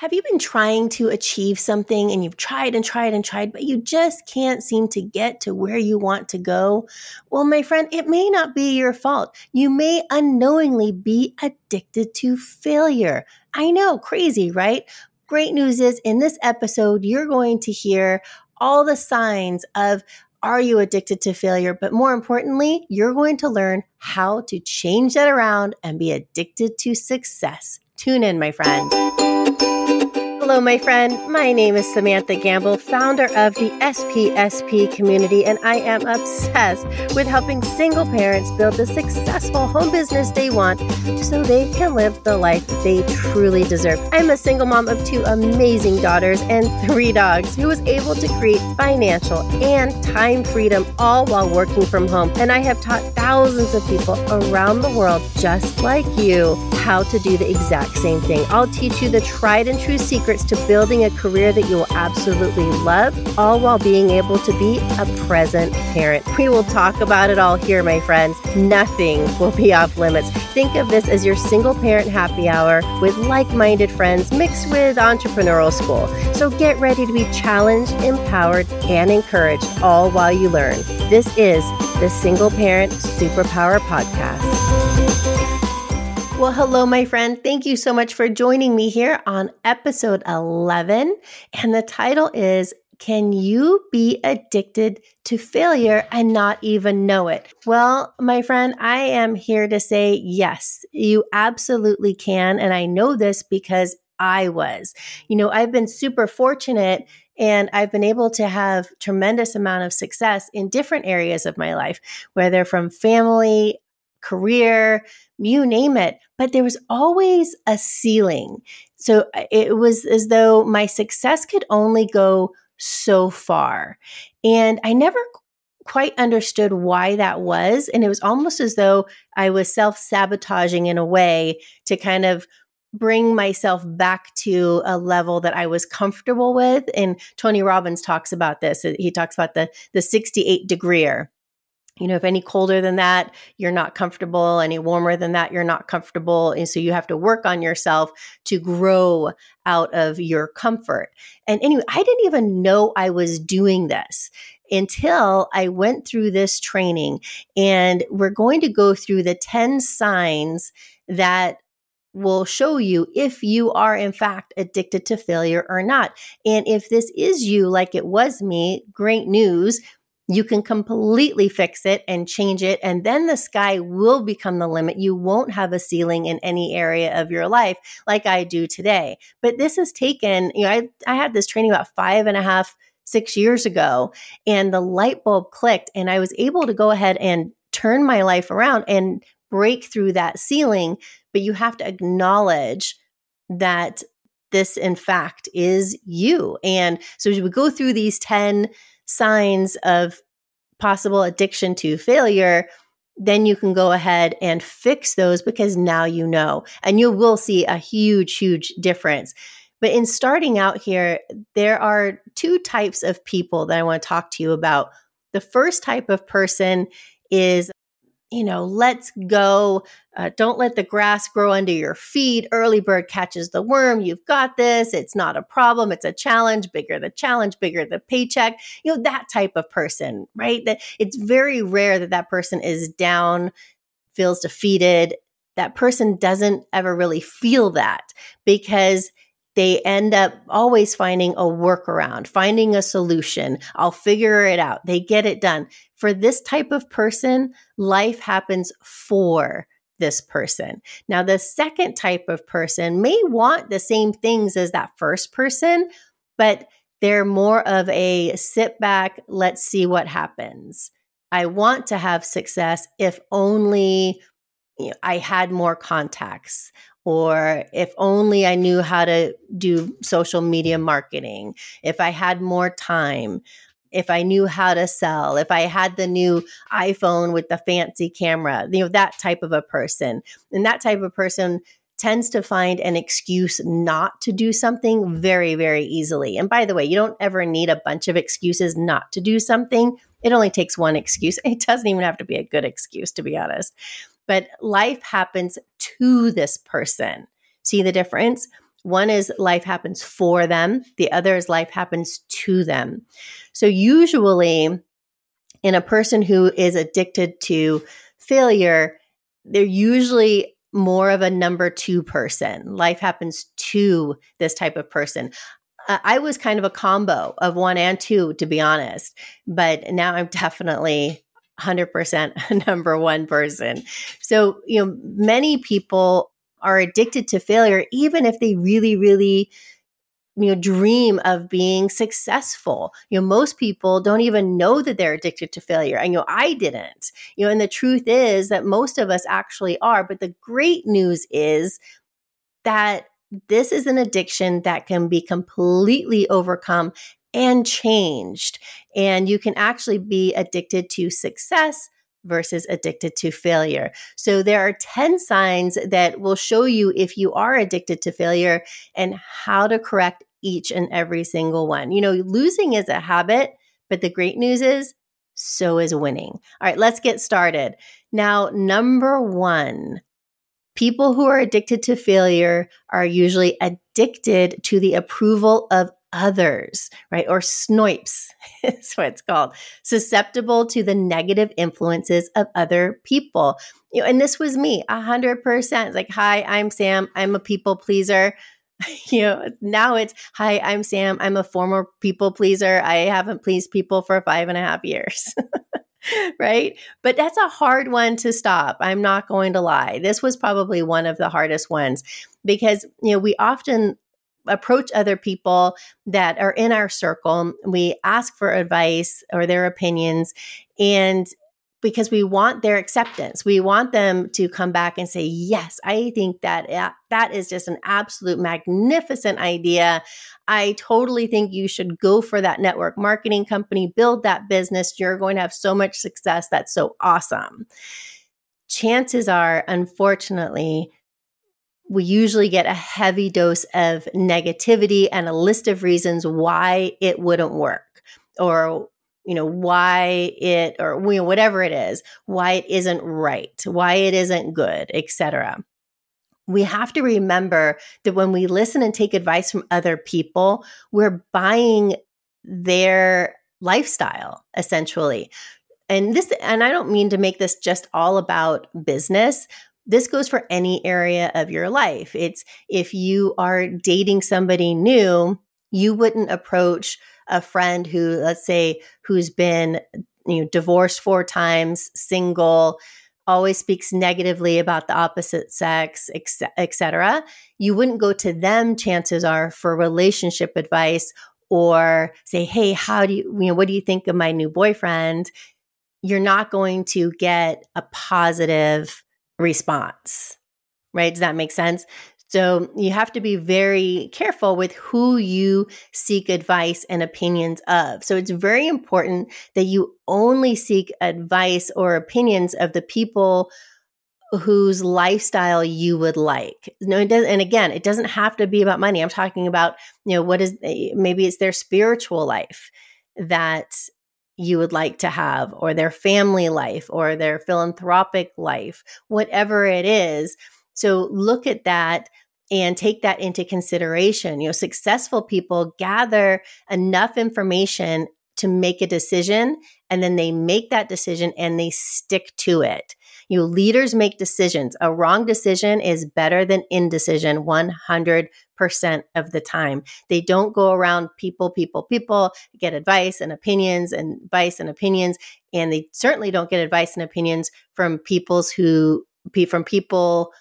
Have you been trying to achieve something and you've tried and tried and tried, but you just can't seem to get to where you want to go? Well, my friend, it may not be your fault. You may unknowingly be addicted to failure. I know, crazy, right? Great news is in this episode, you're going to hear all the signs of are you addicted to failure? But more importantly, you're going to learn how to change that around and be addicted to success. Tune in, my friend. Hello, my friend. My name is Samantha Gamble, founder of the SPSP community, and I am obsessed with helping single parents build the successful home business they want so they can live the life they truly deserve. I'm a single mom of two amazing daughters and three dogs who was able to create financial and time freedom all while working from home. And I have taught thousands of people around the world, just like you, how to do the exact same thing. I'll teach you the tried and true to building a career that you will absolutely love, all while being able to be a present parent. We will talk about it all here, my friends. Nothing will be off limits. Think of this as your single parent happy hour with like minded friends mixed with entrepreneurial school. So get ready to be challenged, empowered, and encouraged all while you learn. This is the Single Parent Superpower Podcast. Well, hello, my friend. Thank you so much for joining me here on episode 11. And the title is Can You Be Addicted to Failure and Not Even Know It? Well, my friend, I am here to say yes, you absolutely can. And I know this because I was. You know, I've been super fortunate and I've been able to have tremendous amount of success in different areas of my life, whether from family, career, you name it. But there was always a ceiling. So it was as though my success could only go so far. And I never quite understood why that was. And it was almost as though I was self sabotaging in a way to kind of bring myself back to a level that I was comfortable with. And Tony Robbins talks about this. He talks about the, the 68 degreer you know, if any colder than that, you're not comfortable. Any warmer than that, you're not comfortable. And so you have to work on yourself to grow out of your comfort. And anyway, I didn't even know I was doing this until I went through this training. And we're going to go through the 10 signs that will show you if you are in fact addicted to failure or not. And if this is you, like it was me, great news you can completely fix it and change it. And then the sky will become the limit. You won't have a ceiling in any area of your life like I do today. But this has taken, you know, I, I had this training about five and a half, six years ago, and the light bulb clicked, and I was able to go ahead and turn my life around and break through that ceiling. But you have to acknowledge that this, in fact, is you. And so as we go through these 10 signs of possible addiction to failure, then you can go ahead and fix those because now you know, and you will see a huge, huge difference. But in starting out here, there are two types of people that I want to talk to you about. The first type of person is you know, let's go. Uh, don't let the grass grow under your feet. Early bird catches the worm. You've got this. It's not a problem. It's a challenge. Bigger the challenge, bigger the paycheck. You know, that type of person, right? That it's very rare that that person is down, feels defeated. That person doesn't ever really feel that because they end up always finding a workaround, finding a solution. I'll figure it out. They get it done. For this type of person, life happens for this person. Now, the second type of person may want the same things as that first person, but they're more of a sit back, let's see what happens. I want to have success if only I had more contacts or if only I knew how to do social media marketing, if I had more time, if I knew how to sell, if I had the new iPhone with the fancy camera, you know, that type of a person. And that type of person tends to find an excuse not to do something very, very easily. And by the way, you don't ever need a bunch of excuses not to do something. It only takes one excuse. It doesn't even have to be a good excuse, to be honest but life happens to this person. See the difference? One is life happens for them, the other is life happens to them. So, usually, in a person who is addicted to failure, they're usually more of a number two person. Life happens to this type of person. Uh, I was kind of a combo of one and two, to be honest, but now I'm definitely 100% number one person. So, you know, many people are addicted to failure, even if they really, really you know dream of being successful. You know most people don't even know that they're addicted to failure. I know i didn't. You know and the truth is that most of us actually are but the great news is that this is an addiction that can be completely overcome and changed and you can actually be addicted to success versus addicted to failure. So there are 10 signs that will show you if you are addicted to failure and how to correct each and every single one. You know, losing is a habit, but the great news is so is winning. All right, let's get started. Now, number one, people who are addicted to failure are usually addicted to the approval of others, right? Or SNIOPs is what it's called, susceptible to the negative influences of other people. You know, and this was me, a hundred percent. Like, hi, I'm Sam. I'm a people pleaser. you know, now it's hi, I'm Sam. I'm a former people pleaser. I haven't pleased people for five and a half years. right? But that's a hard one to stop. I'm not going to lie. This was probably one of the hardest ones because, you know, we often approach other people that are in our circle. We ask for advice or their opinions. And because we want their acceptance. We want them to come back and say, "Yes, I think that that is just an absolute magnificent idea. I totally think you should go for that network marketing company, build that business. You're going to have so much success. That's so awesome." Chances are, unfortunately, we usually get a heavy dose of negativity and a list of reasons why it wouldn't work or you know why it or you know, whatever it is why it isn't right why it isn't good etc we have to remember that when we listen and take advice from other people we're buying their lifestyle essentially. And this and i don't mean to make this just all about business this goes for any area of your life. It's if you are dating somebody new, you wouldn't approach a friend who, let's say, who's been you know divorced four times, single, always speaks negatively about the opposite sex, etc. You wouldn't go to them. Chances are for relationship advice or say, "Hey, how do you you know what do you think of my new boyfriend?" You're not going to get a positive response, right? Does that make sense? So you have to be very careful with who you seek advice and opinions of. So it's very important that you only seek advice or opinions of the people whose lifestyle you would like. No, it does and again, it doesn't have to be about money. I'm talking about, you know, what is maybe it's their spiritual life that you would like to have, or their family life, or their philanthropic life, whatever it is. So look at that and take that into consideration. You know, successful people gather enough information to make a decision, and then they make that decision and they stick to it. You know, leaders make decisions. A wrong decision is better than indecision 100% of the time. They don't go around people, people, people, get advice and opinions and advice and opinions. And they certainly don't get advice and opinions from people's who, from people,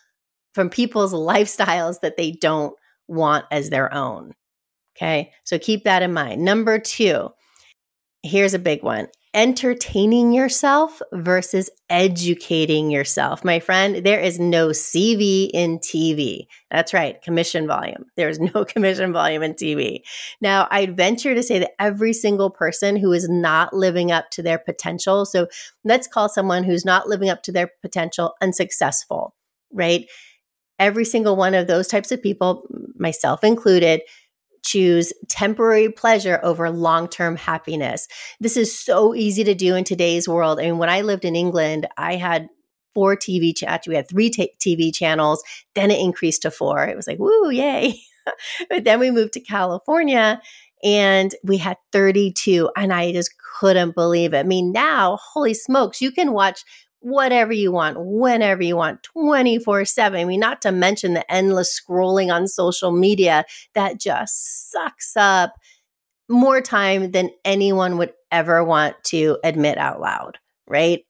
from people's lifestyles that they don't want as their own. Okay. So keep that in mind. Number two, here's a big one entertaining yourself versus educating yourself. My friend, there is no CV in TV. That's right, commission volume. There's no commission volume in TV. Now, I'd venture to say that every single person who is not living up to their potential, so let's call someone who's not living up to their potential unsuccessful, right? Every single one of those types of people, myself included, choose temporary pleasure over long term happiness. This is so easy to do in today's world. I mean, when I lived in England, I had four TV chats. We had three t- TV channels. Then it increased to four. It was like, woo, yay. but then we moved to California and we had 32 and I just couldn't believe it. I mean, now, holy smokes, you can watch whatever you want, whenever you want, 24 7. I mean, not to mention the endless scrolling on social media that just sucks up more time than anyone would ever want to admit out loud, right?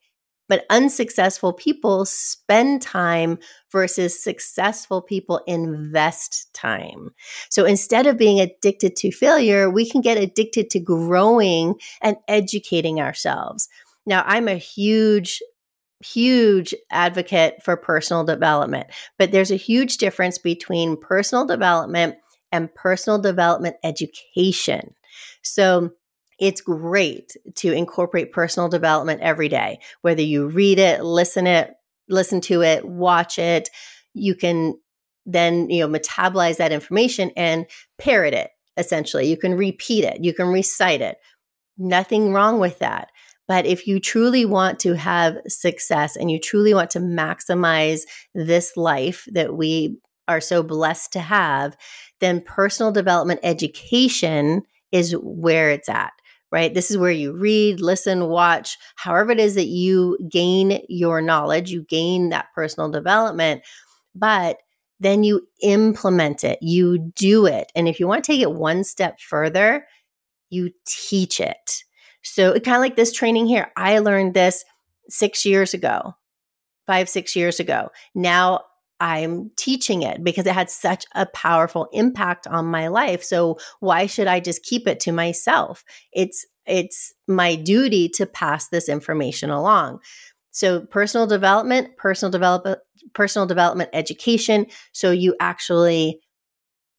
But unsuccessful people spend time versus successful people invest time. So instead of being addicted to failure, we can get addicted to growing and educating ourselves. Now, I'm a huge huge advocate for personal development, but there's a huge difference between personal development and personal development education. So, it's great to incorporate personal development every day, whether you read it, listen it, listen to it, watch it. You can then, you know, metabolize that information and parrot it essentially. You can repeat it, you can recite it. Nothing wrong with that. But if you truly want to have success and you truly want to maximize this life that we are so blessed to have, then personal development education is where it's at right? This is where you read, listen, watch, however it is that you gain your knowledge, you gain that personal development, but then you implement it, you do it. And if you want to take it one step further, you teach it. So it kind of like this training here. I learned this six years ago, five, six years ago. Now I'm teaching it because it had such a powerful impact on my life. So why should I just keep it to myself? It's it's my duty to pass this information along. So personal development, personal development, personal development education. So you actually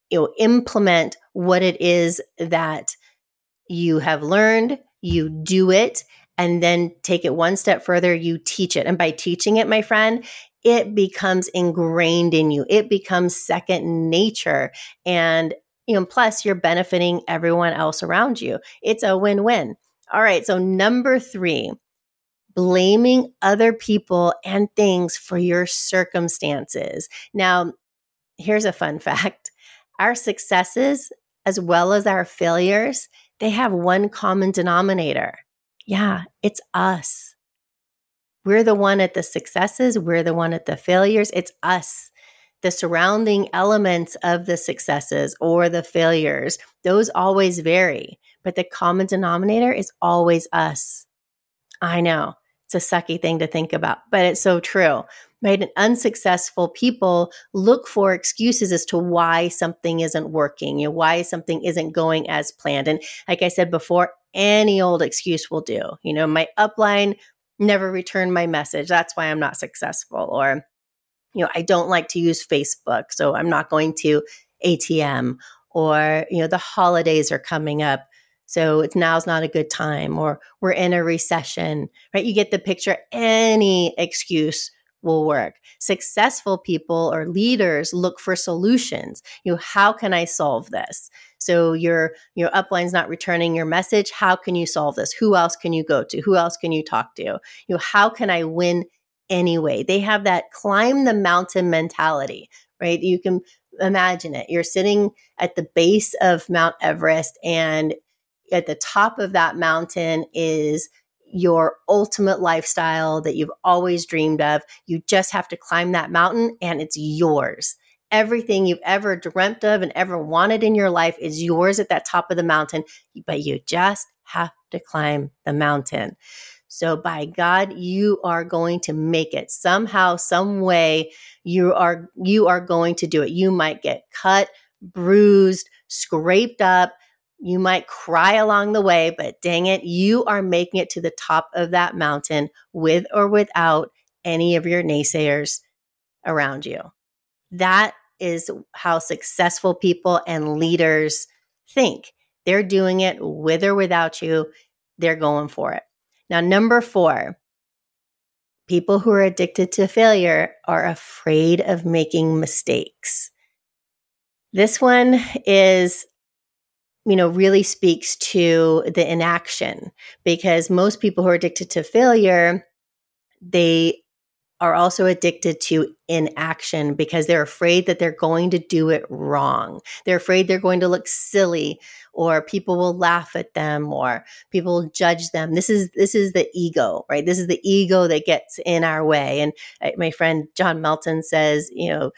you know implement what it is that you have learned, you do it, and then take it one step further, you teach it. And by teaching it, my friend, it becomes ingrained in you. It becomes second nature. And you know, plus you're benefiting everyone else around you. It's a win-win. All right, so number 3, blaming other people and things for your circumstances. Now, here's a fun fact. Our successes as well as our failures, they have one common denominator. Yeah, it's us. We're the one at the successes, we're the one at the failures. It's us. The surrounding elements of the successes or the failures, those always vary, but the common denominator is always us. I know it's a sucky thing to think about, but it's so true. Right? And unsuccessful people look for excuses as to why something isn't working, you know, why something isn't going as planned. And like I said before, any old excuse will do. You know, my upline never returned my message. That's why I'm not successful. Or, you know, I don't like to use Facebook, so I'm not going to ATM. Or, you know, the holidays are coming up. So it's now's not a good time, or we're in a recession, right? You get the picture. Any excuse will work. Successful people or leaders look for solutions. You know, how can I solve this? So your your upline's not returning your message. How can you solve this? Who else can you go to? Who else can you talk to? You know, how can I win anyway? They have that climb the mountain mentality, right? You can imagine it. You're sitting at the base of Mount Everest and at the top of that mountain is your ultimate lifestyle that you've always dreamed of. You just have to climb that mountain and it's yours. Everything you've ever dreamt of and ever wanted in your life is yours at that top of the mountain, but you just have to climb the mountain. So by God, you are going to make it somehow, some way. You are you are going to do it. You might get cut, bruised, scraped up, you might cry along the way, but dang it, you are making it to the top of that mountain with or without any of your naysayers around you. That is how successful people and leaders think. They're doing it with or without you, they're going for it. Now, number four, people who are addicted to failure are afraid of making mistakes. This one is you know, really speaks to the inaction because most people who are addicted to failure, they are also addicted to inaction because they're afraid that they're going to do it wrong. They're afraid they're going to look silly or people will laugh at them or people will judge them. This is this is the ego, right? This is the ego that gets in our way. And uh, my friend John Melton says, you know,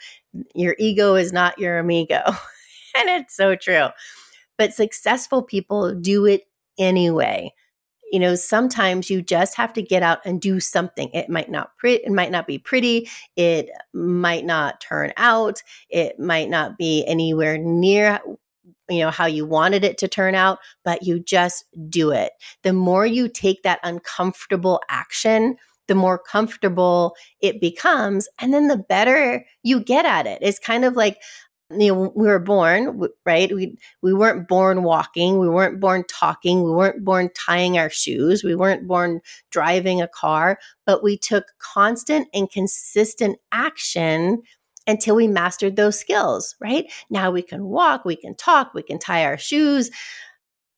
your ego is not your amigo. and it's so true. But successful people do it anyway. You know sometimes you just have to get out and do something. It might not pre- it might not be pretty. It might not turn out. It might not be anywhere near you know how you wanted it to turn out but you just do it. The more you take that uncomfortable action the more comfortable it becomes and then the better you get at it. It's kind of like you know we were born right we we weren't born walking we weren't born talking we weren't born tying our shoes we weren't born driving a car but we took constant and consistent action until we mastered those skills right now we can walk we can talk we can tie our shoes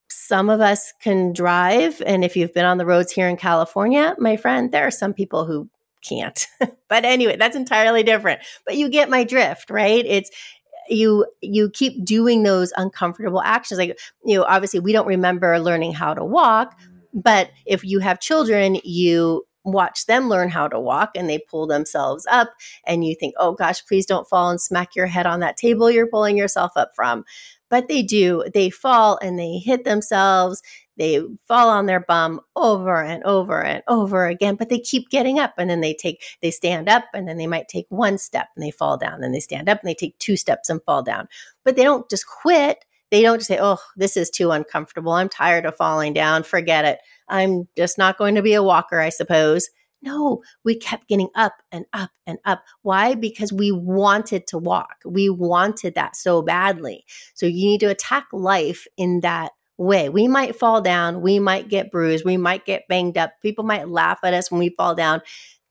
some of us can drive and if you've been on the roads here in California my friend there are some people who can't. but anyway, that's entirely different. But you get my drift, right? It's you you keep doing those uncomfortable actions like you know obviously we don't remember learning how to walk mm. but if you have children you watch them learn how to walk and they pull themselves up and you think oh gosh please don't fall and smack your head on that table you're pulling yourself up from. But they do. They fall and they hit themselves. They fall on their bum over and over and over again but they keep getting up and then they take they stand up and then they might take one step and they fall down and they stand up and they take two steps and fall down. But they don't just quit they don't say oh this is too uncomfortable i'm tired of falling down forget it i'm just not going to be a walker i suppose no, we kept getting up and up and up. Why? Because we wanted to walk. We wanted that so badly. So you need to attack life in that way. We might fall down, we might get bruised, we might get banged up. People might laugh at us when we fall down.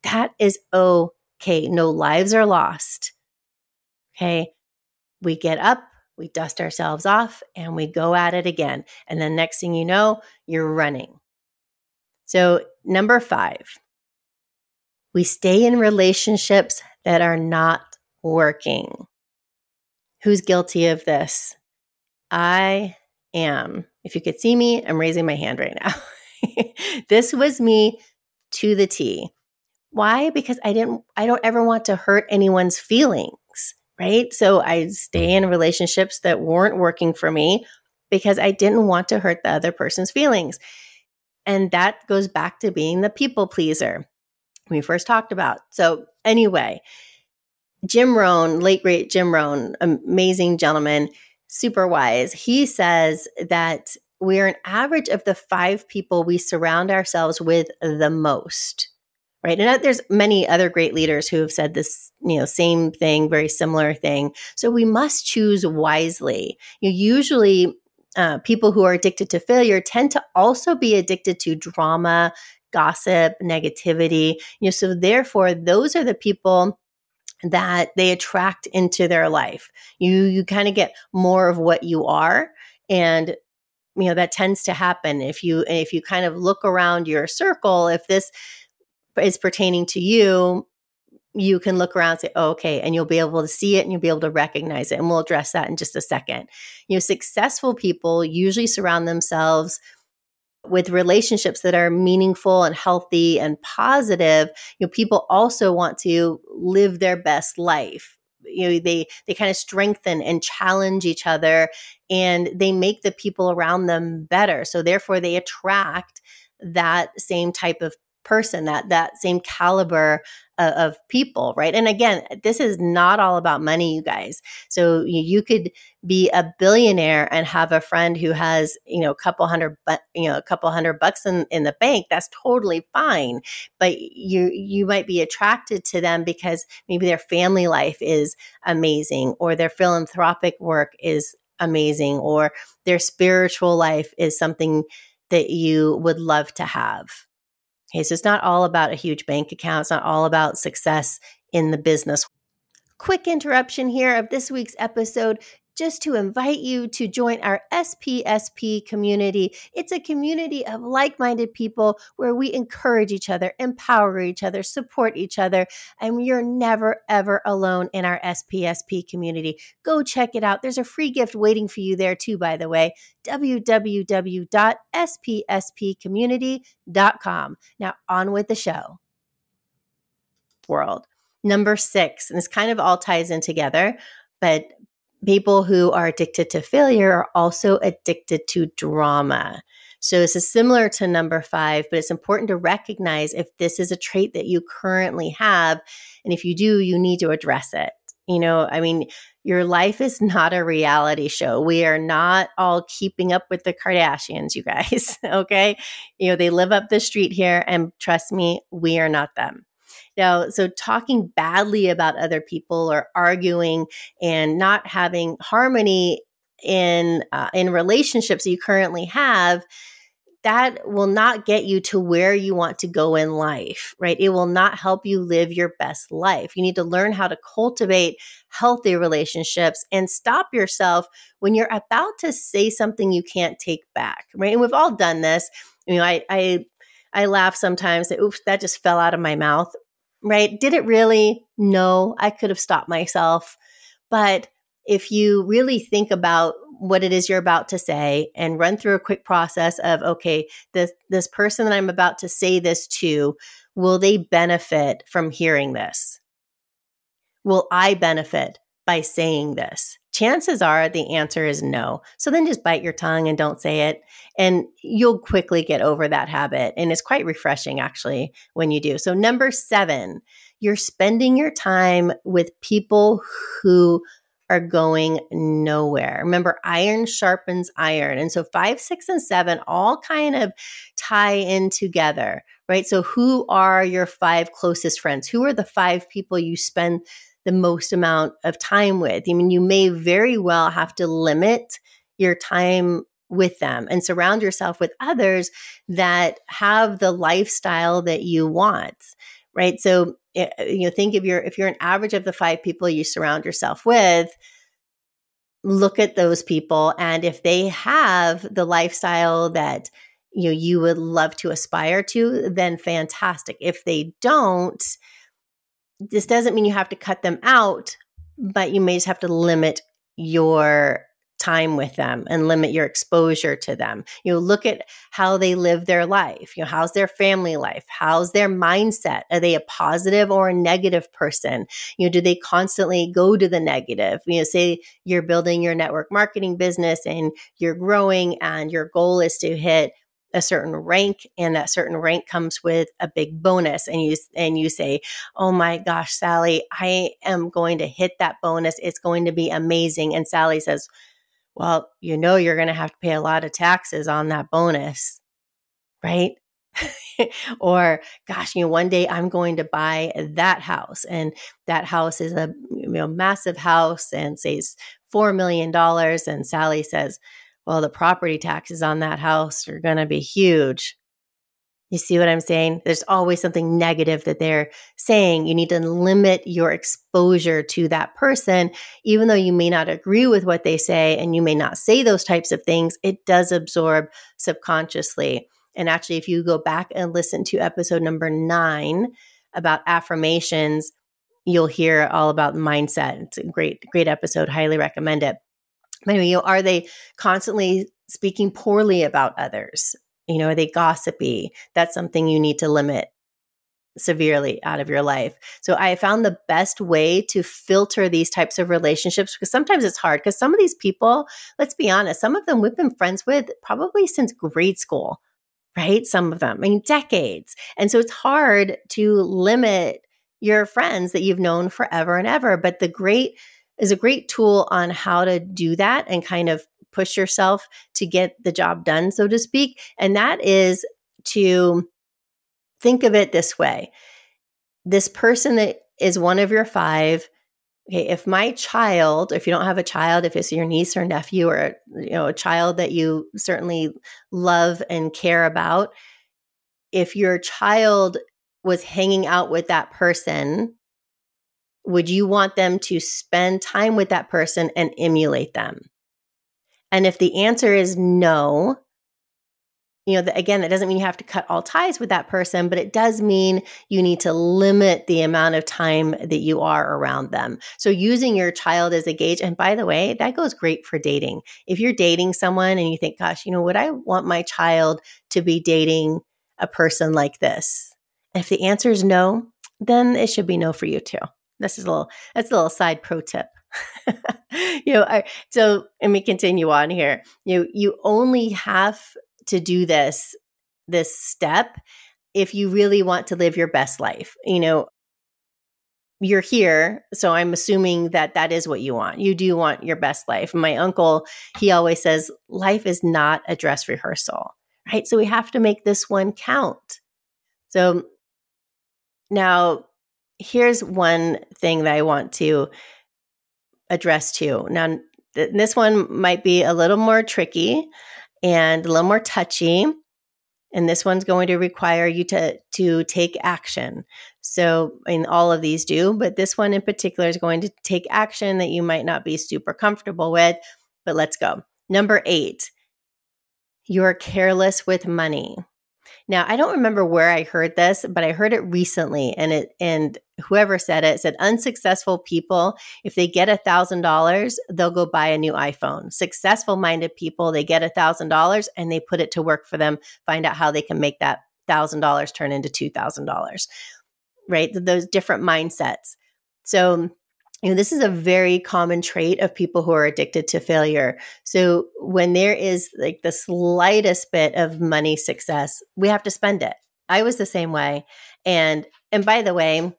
That is okay. No lives are lost. Okay. We get up, we dust ourselves off, and we go at it again. And then next thing you know, you're running. So, number five, we stay in relationships that are not working. Who's guilty of this? I am. If you could see me, I'm raising my hand right now. this was me to the T. Why? Because I didn't I don't ever want to hurt anyone's feelings, right? So I stay mm. in relationships that weren't working for me because I didn't want to hurt the other person's feelings. And that goes back to being the people pleaser we first talked about. So anyway, Jim Rohn, late great Jim Rohn, amazing gentleman, super wise. He says that we're an average of the five people we surround ourselves with the most. Right. And there's many other great leaders who have said this, you know, same thing, very similar thing. So we must choose wisely. You know, usually uh, people who are addicted to failure tend to also be addicted to drama, gossip, negativity. You know, so therefore, those are the people that they attract into their life. You you kind of get more of what you are and you know that tends to happen if you if you kind of look around your circle if this is pertaining to you you can look around and say oh, okay and you'll be able to see it and you'll be able to recognize it and we'll address that in just a second you know successful people usually surround themselves with relationships that are meaningful and healthy and positive, you know, people also want to live their best life. You know, they they kind of strengthen and challenge each other and they make the people around them better. So therefore they attract that same type of person that that same caliber of, of people right? And again this is not all about money you guys. So you, you could be a billionaire and have a friend who has you know a couple hundred but you know a couple hundred bucks in, in the bank that's totally fine. But you you might be attracted to them because maybe their family life is amazing or their philanthropic work is amazing or their spiritual life is something that you would love to have Okay, so it's not all about a huge bank account. It's not all about success in the business. Quick interruption here of this week's episode. Just to invite you to join our SPSP community. It's a community of like minded people where we encourage each other, empower each other, support each other, and you're never, ever alone in our SPSP community. Go check it out. There's a free gift waiting for you there, too, by the way www.spspcommunity.com. Now, on with the show. World. Number six, and this kind of all ties in together, but people who are addicted to failure are also addicted to drama. So this is similar to number five, but it's important to recognize if this is a trait that you currently have. And if you do, you need to address it. You know, I mean, your life is not a reality show. We are not all keeping up with the Kardashians, you guys. okay. You know, they live up the street here, and trust me, we are not them. Now, so talking badly about other people or arguing and not having harmony in uh, in relationships you currently have that will not get you to where you want to go in life, right? It will not help you live your best life. You need to learn how to cultivate healthy relationships and stop yourself when you're about to say something you can't take back, right? And we've all done this. You know, I I I laugh sometimes that oops, that just fell out of my mouth. Right? Did it really? No, I could have stopped myself. But if you really think about what it is you're about to say and run through a quick process of okay this this person that i'm about to say this to will they benefit from hearing this will i benefit by saying this chances are the answer is no so then just bite your tongue and don't say it and you'll quickly get over that habit and it's quite refreshing actually when you do so number 7 you're spending your time with people who are going nowhere. Remember, iron sharpens iron. And so five, six, and seven all kind of tie in together, right? So, who are your five closest friends? Who are the five people you spend the most amount of time with? I mean, you may very well have to limit your time with them and surround yourself with others that have the lifestyle that you want right so eh, you know think if you're if you're an average of the five people you surround yourself with look at those people and if they have the lifestyle that you know you would love to aspire to then fantastic if they don't this doesn't mean you have to cut them out but you may just have to limit your time with them and limit your exposure to them. You know, look at how they live their life. You know, how's their family life? How's their mindset? Are they a positive or a negative person? You know, do they constantly go to the negative? You know, say you're building your network marketing business and you're growing and your goal is to hit a certain rank and that certain rank comes with a big bonus and you and you say oh my gosh sally i am going to hit that bonus it's going to be amazing and sally says well, you know, you're going to have to pay a lot of taxes on that bonus, right? or gosh, you know, one day I'm going to buy that house and that house is a you know, massive house and says $4 million. And Sally says, well, the property taxes on that house are going to be huge. You see what I'm saying? There's always something negative that they're saying. You need to limit your exposure to that person, even though you may not agree with what they say and you may not say those types of things, it does absorb subconsciously. And actually, if you go back and listen to episode number nine about affirmations, you'll hear all about mindset. It's a great, great episode. Highly recommend it. You know, are they constantly speaking poorly about others? You know, are they gossipy? That's something you need to limit severely out of your life. So I found the best way to filter these types of relationships because sometimes it's hard because some of these people, let's be honest, some of them we've been friends with probably since grade school, right? Some of them, I mean, decades. And so it's hard to limit your friends that you've known forever and ever. But the great is a great tool on how to do that and kind of push yourself to get the job done, so to speak. And that is to think of it this way this person that is one of your five okay if my child if you don't have a child if it's your niece or nephew or you know a child that you certainly love and care about if your child was hanging out with that person would you want them to spend time with that person and emulate them? And if the answer is no, you know, the, again, that doesn't mean you have to cut all ties with that person, but it does mean you need to limit the amount of time that you are around them. So using your child as a gauge, and by the way, that goes great for dating. If you're dating someone and you think, gosh, you know, would I want my child to be dating a person like this? if the answer is no, then it should be no for you too. This is a little, that's a little side pro tip. you know, I, so let me continue on here. You you only have to do this this step if you really want to live your best life. You know, you're here, so I'm assuming that that is what you want. You do want your best life. My uncle, he always says, life is not a dress rehearsal, right? So we have to make this one count. So now, here's one thing that I want to address too. Now, th- this one might be a little more tricky and a little more touchy. And this one's going to require you to, to take action. So, I mean, all of these do, but this one in particular is going to take action that you might not be super comfortable with. But let's go. Number eight, you're careless with money. Now, I don't remember where I heard this, but I heard it recently and it and whoever said it said unsuccessful people, if they get a thousand dollars, they'll go buy a new iPhone. Successful minded people, they get a thousand dollars and they put it to work for them, find out how they can make that thousand dollars turn into two thousand dollars. Right? Those different mindsets. So you know, this is a very common trait of people who are addicted to failure. So when there is like the slightest bit of money success, we have to spend it. I was the same way. And and by the way,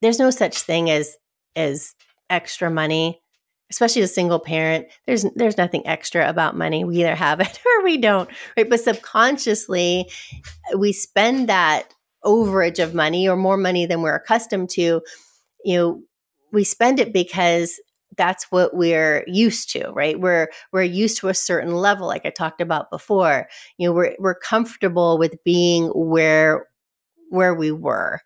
there's no such thing as as extra money, especially as a single parent. There's there's nothing extra about money. We either have it or we don't. Right. But subconsciously we spend that overage of money or more money than we're accustomed to you know we spend it because that's what we're used to right? We're we're used to a certain level like i talked about before. You know we're we're comfortable with being where where we were.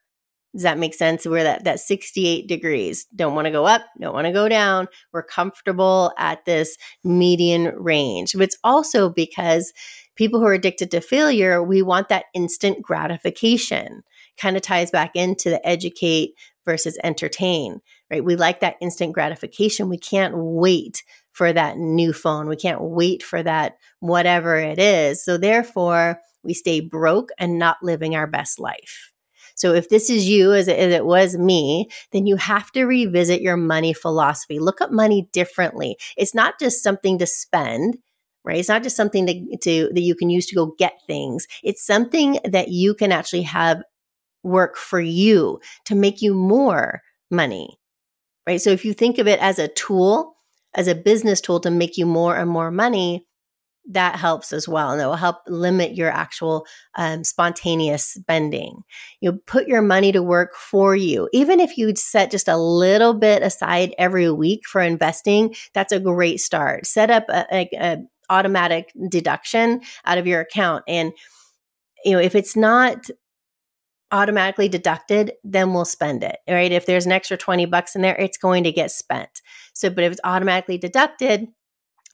Does that make sense? We're that that 68 degrees. Don't want to go up don't want to go down. We're comfortable at this median range. But it's also because people who are addicted to failure we want that instant gratification. Kind of ties back into the educate versus entertain right? We like that instant gratification. We can't wait for that new phone. We can't wait for that whatever it is. So therefore, we stay broke and not living our best life. So if this is you as it, as it was me, then you have to revisit your money philosophy. Look at money differently. It's not just something to spend right? It's not just something to, to, that you can use to go get things. It's something that you can actually have work for you to make you more money right? So if you think of it as a tool, as a business tool to make you more and more money, that helps as well. And it will help limit your actual um, spontaneous spending. You put your money to work for you. Even if you'd set just a little bit aside every week for investing, that's a great start. Set up a, a, a automatic deduction out of your account. And, you know, if it's not automatically deducted, then we'll spend it, right? If there's an extra 20 bucks in there, it's going to get spent. So, but if it's automatically deducted,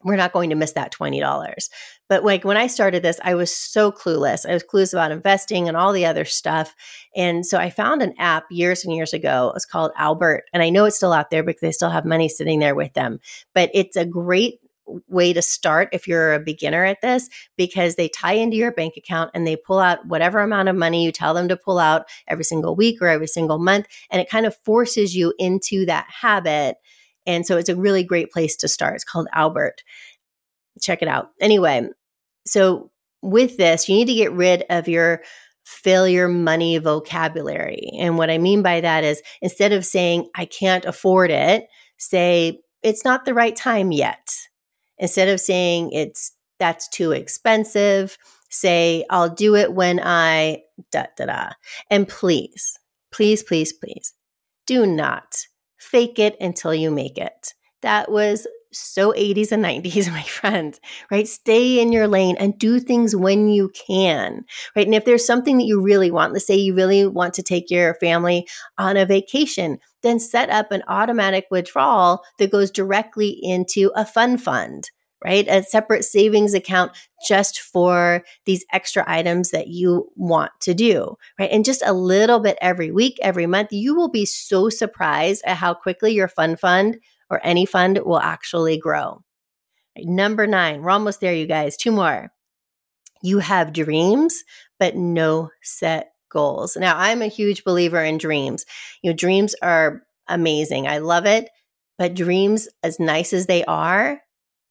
we're not going to miss that $20. But like when I started this, I was so clueless. I was clueless about investing and all the other stuff. And so I found an app years and years ago. It's called Albert. And I know it's still out there because they still have money sitting there with them. But it's a great way to start if you're a beginner at this because they tie into your bank account and they pull out whatever amount of money you tell them to pull out every single week or every single month. And it kind of forces you into that habit. And so it's a really great place to start. It's called Albert. Check it out. Anyway, so with this, you need to get rid of your failure money vocabulary. And what I mean by that is instead of saying, I can't afford it, say, it's not the right time yet Instead of saying it's that's too expensive, say I'll do it when I da da da. And please, please, please, please do not fake it until you make it. That was so 80s and 90s, my friend, right? Stay in your lane and do things when you can, right? And if there's something that you really want, let's say you really want to take your family on a vacation, then set up an automatic withdrawal that goes directly into a fun fund, right? A separate savings account just for these extra items that you want to do, right? And just a little bit every week, every month, you will be so surprised at how quickly your fun fund or any fund will actually grow. Number nine, we're almost there, you guys. Two more. You have dreams, but no set goals. Now, I'm a huge believer in dreams. You know, dreams are amazing. I love it. But dreams, as nice as they are,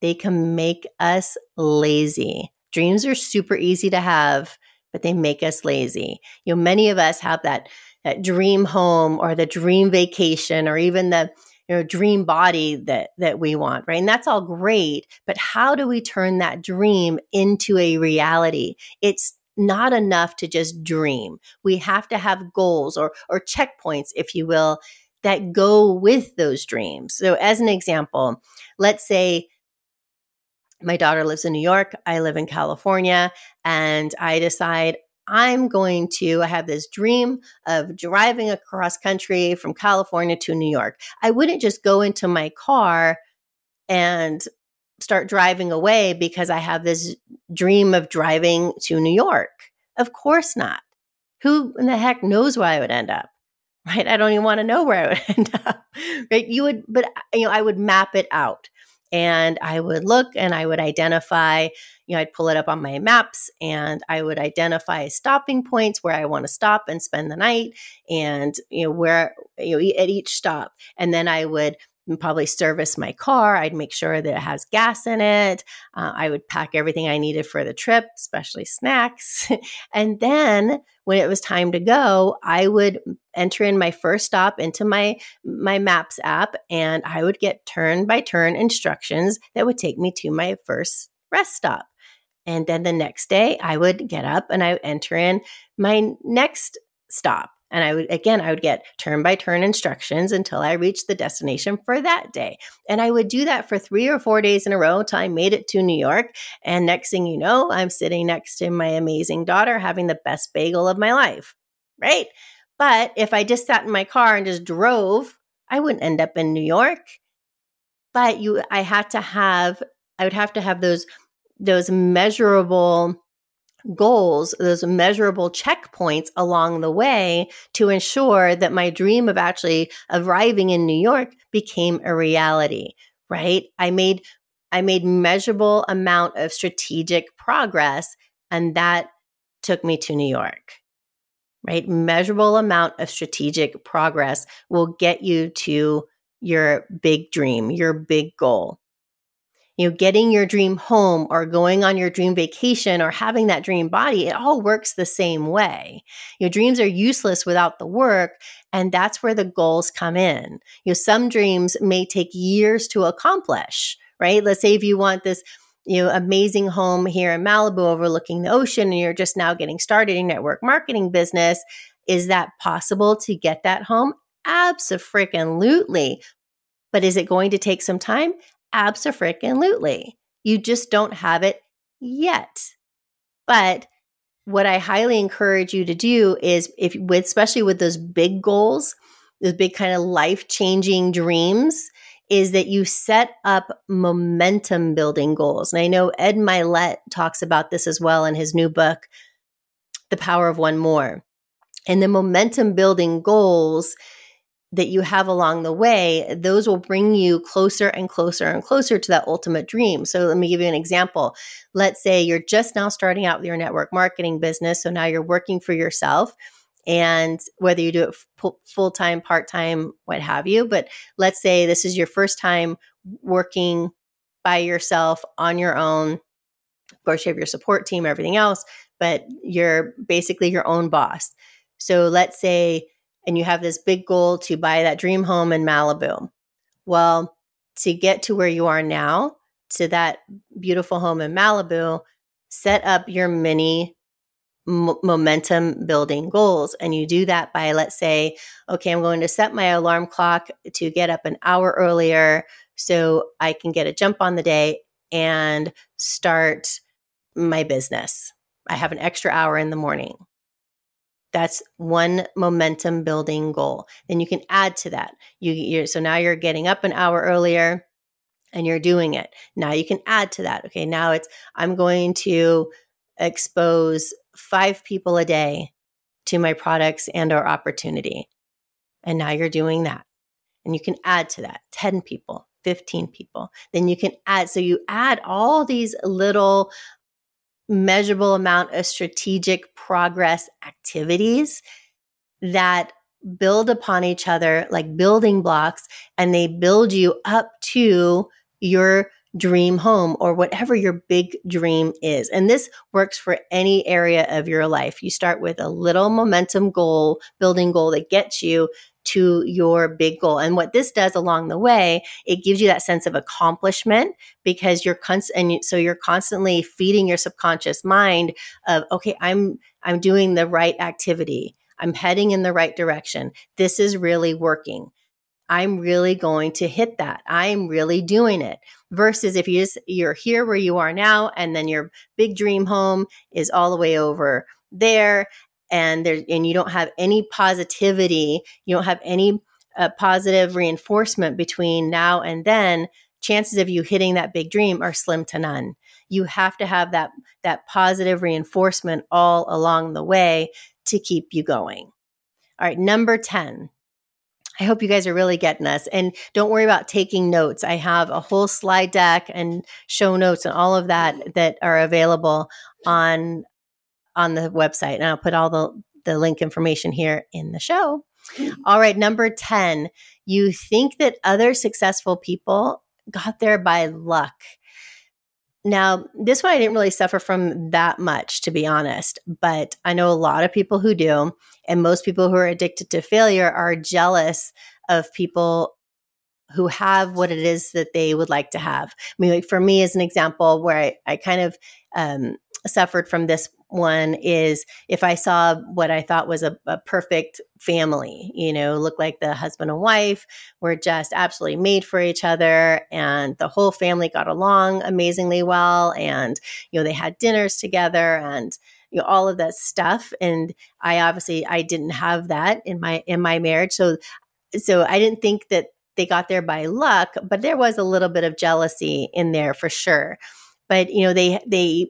they can make us lazy. Dreams are super easy to have, but they make us lazy. You know, many of us have that, that dream home or the dream vacation or even the you know dream body that that we want right? And that's all great but how do we turn that dream into a reality? It's not enough to just dream. We have to have goals or or checkpoints if you will that go with those dreams. So as an example let's say my daughter lives in New York, I live in California, and I decide I'm going to I have this dream of driving across country from California to New York. I wouldn't just go into my car and start driving away because I have this dream of driving to New York. Of course not. Who in the heck knows where I would end up? Right? I don't even want to know where I would end up. Right? You would but you know, I would map it out and I would look and I would identify, you know, I'd pull it up on my maps and I would identify stopping points where I want to stop and spend the night and, you know, where, you know, at each stop. And then I would probably service my car. I'd make sure that it has gas in it. Uh, I would pack everything I needed for the trip, especially snacks. and then when it was time to go, I would enter in my first stop into my my maps app and I would get turn by turn instructions that would take me to my first rest stop. And then the next day I would get up and I would enter in my next stop. And I would, again, I would get turn by turn instructions until I reached the destination for that day. And I would do that for three or four days in a row until I made it to New York. And next thing you know, I'm sitting next to my amazing daughter having the best bagel of my life, right? But if I just sat in my car and just drove, I wouldn't end up in New York. But you, I had to have, I would have to have those, those measurable goals, those measurable checkpoints along the way to ensure that my dream of actually arriving in New York became a reality, right? I made I made measurable amount of strategic progress and that took me to New York. Right? Measurable amount of strategic progress will get you to your big dream, your big goal you know, getting your dream home or going on your dream vacation or having that dream body, it all works the same way. Your dreams are useless without the work. And that's where the goals come in. You know, some dreams may take years to accomplish, right? Let's say if you want this, you know, amazing home here in Malibu overlooking the ocean and you're just now getting started in network marketing business. Is that possible to get that home? Absolutely. But is it going to take some time? Absolutely. You just don't have it yet. But what I highly encourage you to do is if with especially with those big goals, those big kind of life-changing dreams, is that you set up momentum building goals. And I know Ed Mylett talks about this as well in his new book, The Power of One More. And the momentum building goals that you have along the way, those will bring you closer and closer and closer to that ultimate dream. So let me give you an example. Let's say you're just now starting out with your network marketing business. So now you're working for yourself. And whether you do it f- full time, part time, what have you, but let's say this is your first time working by yourself on your own. Of course, you have your support team, everything else, but you're basically your own boss. So let's say and you have this big goal to buy that dream home in Malibu. Well, to get to where you are now, to that beautiful home in Malibu, set up your mini momentum building goals. And you do that by, let's say, okay, I'm going to set my alarm clock to get up an hour earlier so I can get a jump on the day and start my business. I have an extra hour in the morning. That's one momentum building goal. Then you can add to that. You so now you're getting up an hour earlier and you're doing it. Now you can add to that. Okay, now it's I'm going to expose 5 people a day to my products and or opportunity. And now you're doing that. And you can add to that 10 people, 15 people. Then you can add so you add all these little measurable amount of strategic progress activities that build upon each other like building blocks and they build you up to your dream home or whatever your big dream is. And this works for any area of your life. You start with a little momentum goal, building goal that gets you to your big goal. And what this does along the way, it gives you that sense of accomplishment because you're const- and you, so you're constantly feeding your subconscious mind of okay, I'm I'm doing the right activity. I'm heading in the right direction. This is really working. I'm really going to hit that. I'm really doing it. Versus if you just you're here where you are now and then your big dream home is all the way over there and there and you don't have any positivity, you don't have any uh, positive reinforcement between now and then, chances of you hitting that big dream are slim to none. You have to have that that positive reinforcement all along the way to keep you going. All right, number 10. I hope you guys are really getting this. And don't worry about taking notes. I have a whole slide deck and show notes and all of that that are available on on the website. And I'll put all the, the link information here in the show. All right, number 10. You think that other successful people got there by luck. Now, this one I didn't really suffer from that much, to be honest, but I know a lot of people who do. And most people who are addicted to failure are jealous of people who have what it is that they would like to have. I mean, like for me, as an example, where I, I kind of um, suffered from this one is if I saw what I thought was a, a, perfect family, you know, look like the husband and wife were just absolutely made for each other and the whole family got along amazingly well. And, you know, they had dinners together and, you know, all of that stuff. And I obviously, I didn't have that in my, in my marriage. So, so I didn't think that they got there by luck, but there was a little bit of jealousy in there for sure but you know they they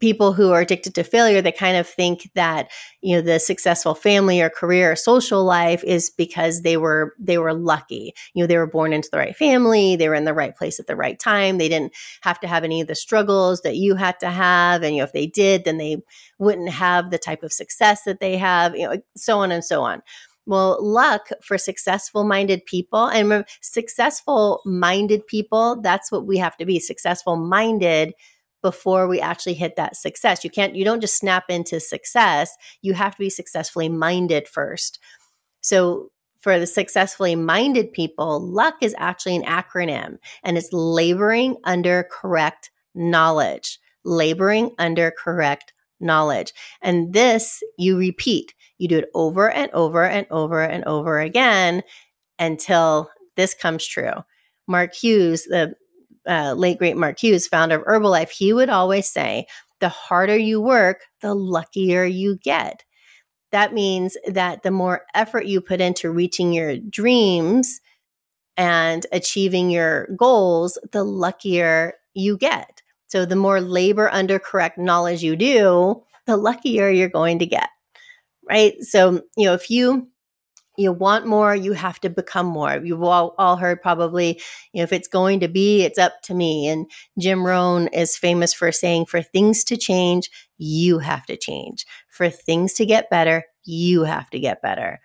people who are addicted to failure they kind of think that you know the successful family or career or social life is because they were they were lucky. You know they were born into the right family they were in the right place at the right time they didn't have to have any of the struggles that you had to have and you know if they did then they wouldn't have the type of success that they have you know so on and so on. Well, luck for successful minded people and successful minded people, that's what we have to be successful minded before we actually hit that success. You can't, you don't just snap into success. You have to be successfully minded first. So, for the successfully minded people, luck is actually an acronym and it's laboring under correct knowledge. Laboring under correct knowledge. And this you repeat. You do it over and over and over and over again until this comes true. Mark Hughes, the uh, late great Mark Hughes, founder of Herbalife, he would always say, the harder you work, the luckier you get. That means that the more effort you put into reaching your dreams and achieving your goals, the luckier you get. So the more labor under correct knowledge you do, the luckier you're going to get. Right. So, you know, if you you want more, you have to become more. You've all, all heard probably, you know, if it's going to be, it's up to me. And Jim Rohn is famous for saying, for things to change, you have to change. For things to get better, you have to get better.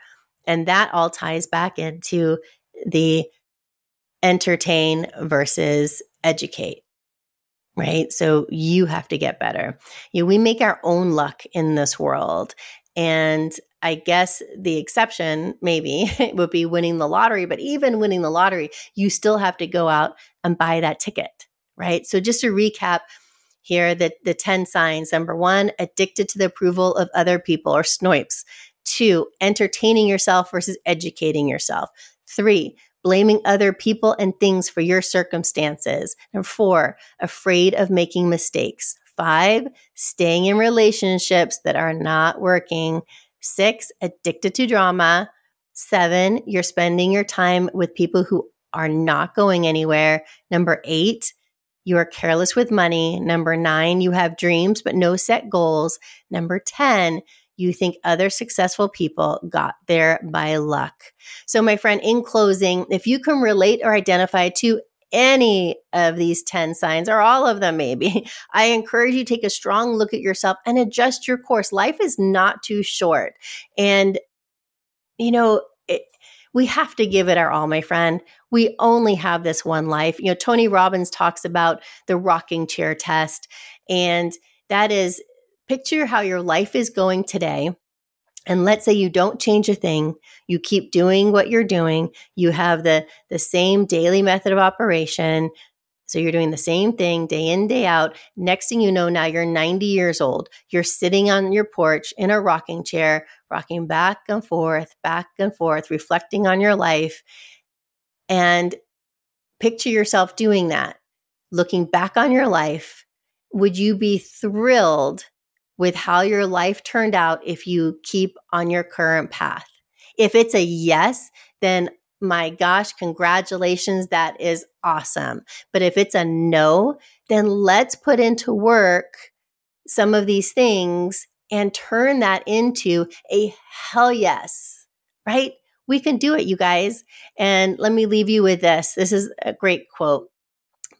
And that all ties back into the entertain versus educate right? So you have to get better. You know, we make our own luck in this world. And I guess the exception maybe would be winning the lottery, but even winning the lottery, you still have to go out and buy that ticket, right? So just to recap here, the, the 10 signs. Number one, addicted to the approval of other people or SNIOPs. Two, entertaining yourself versus educating yourself. Three, blaming other people and things for your circumstances. Number four, afraid of making mistakes. Five, staying in relationships that are not working. Six, addicted to drama. Seven, you're spending your time with people who are not going anywhere. Number eight, you are careless with money. Number nine, you have dreams but no set goals. Number 10, you think other successful people got there by luck. So, my friend, in closing, if you can relate or identify to any of these 10 signs or all of them maybe i encourage you take a strong look at yourself and adjust your course. Life is not too short. And you know it, we have to give it our all my friend. We only have this one life. You know tony robbins talks about the rocking chair test and that is picture how your life is going today. And let's say you don't change a thing, you keep doing what you're doing, you have the, the same daily method of operation. So you're doing the same thing day in, day out. Next thing you know, now you're 90 years old. You're sitting on your porch in a rocking chair, rocking back and forth, back and forth, reflecting on your life. And picture yourself doing that, looking back on your life. Would you be thrilled with how your life turned out if you keep on your current path. If it's a yes, then my gosh, congratulations, that is awesome. But if it's a no, then let's put into work some of these things and turn that into a hell yes, right? We can do it, you guys. And let me leave you with this. This is a great quote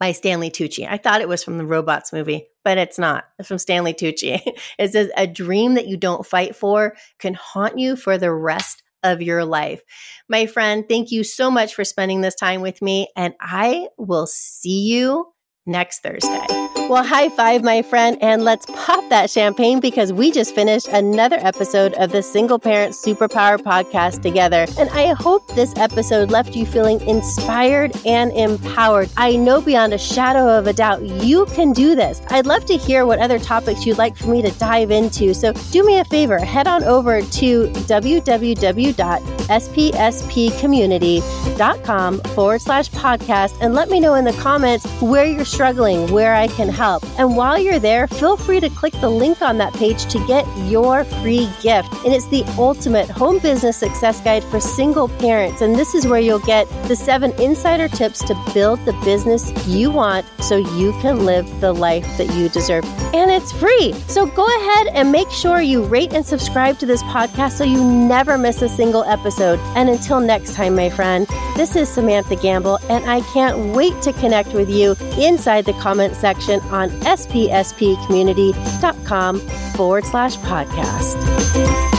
by Stanley Tucci. I thought it was from the Robots movie, but it's not. It's from Stanley Tucci. it says, A dream that you don't fight for can haunt you for the rest of your life. My friend, thank you so much for spending this time with me, and I will see you next Thursday. Well, high five, my friend, and let's pop that champagne because we just finished another episode of the Single Parent Superpower podcast together. And I hope this episode left you feeling inspired and empowered. I know beyond a shadow of a doubt you can do this. I'd love to hear what other topics you'd like for me to dive into. So do me a favor, head on over to www.spspcommunity.com forward slash podcast and let me know in the comments where you're struggling, where I can help. And while you're there, feel free to click the link on that page to get your free gift. And it's the ultimate home business success guide for single parents. And this is where you'll get the seven insider tips to build the business you want so you can live the life that you deserve. And it's free. So go ahead and make sure you rate and subscribe to this podcast so you never miss a single episode. And until next time, my friend, this is Samantha Gamble, and I can't wait to connect with you in inside the comment section on spspcommunity.com forward slash podcast.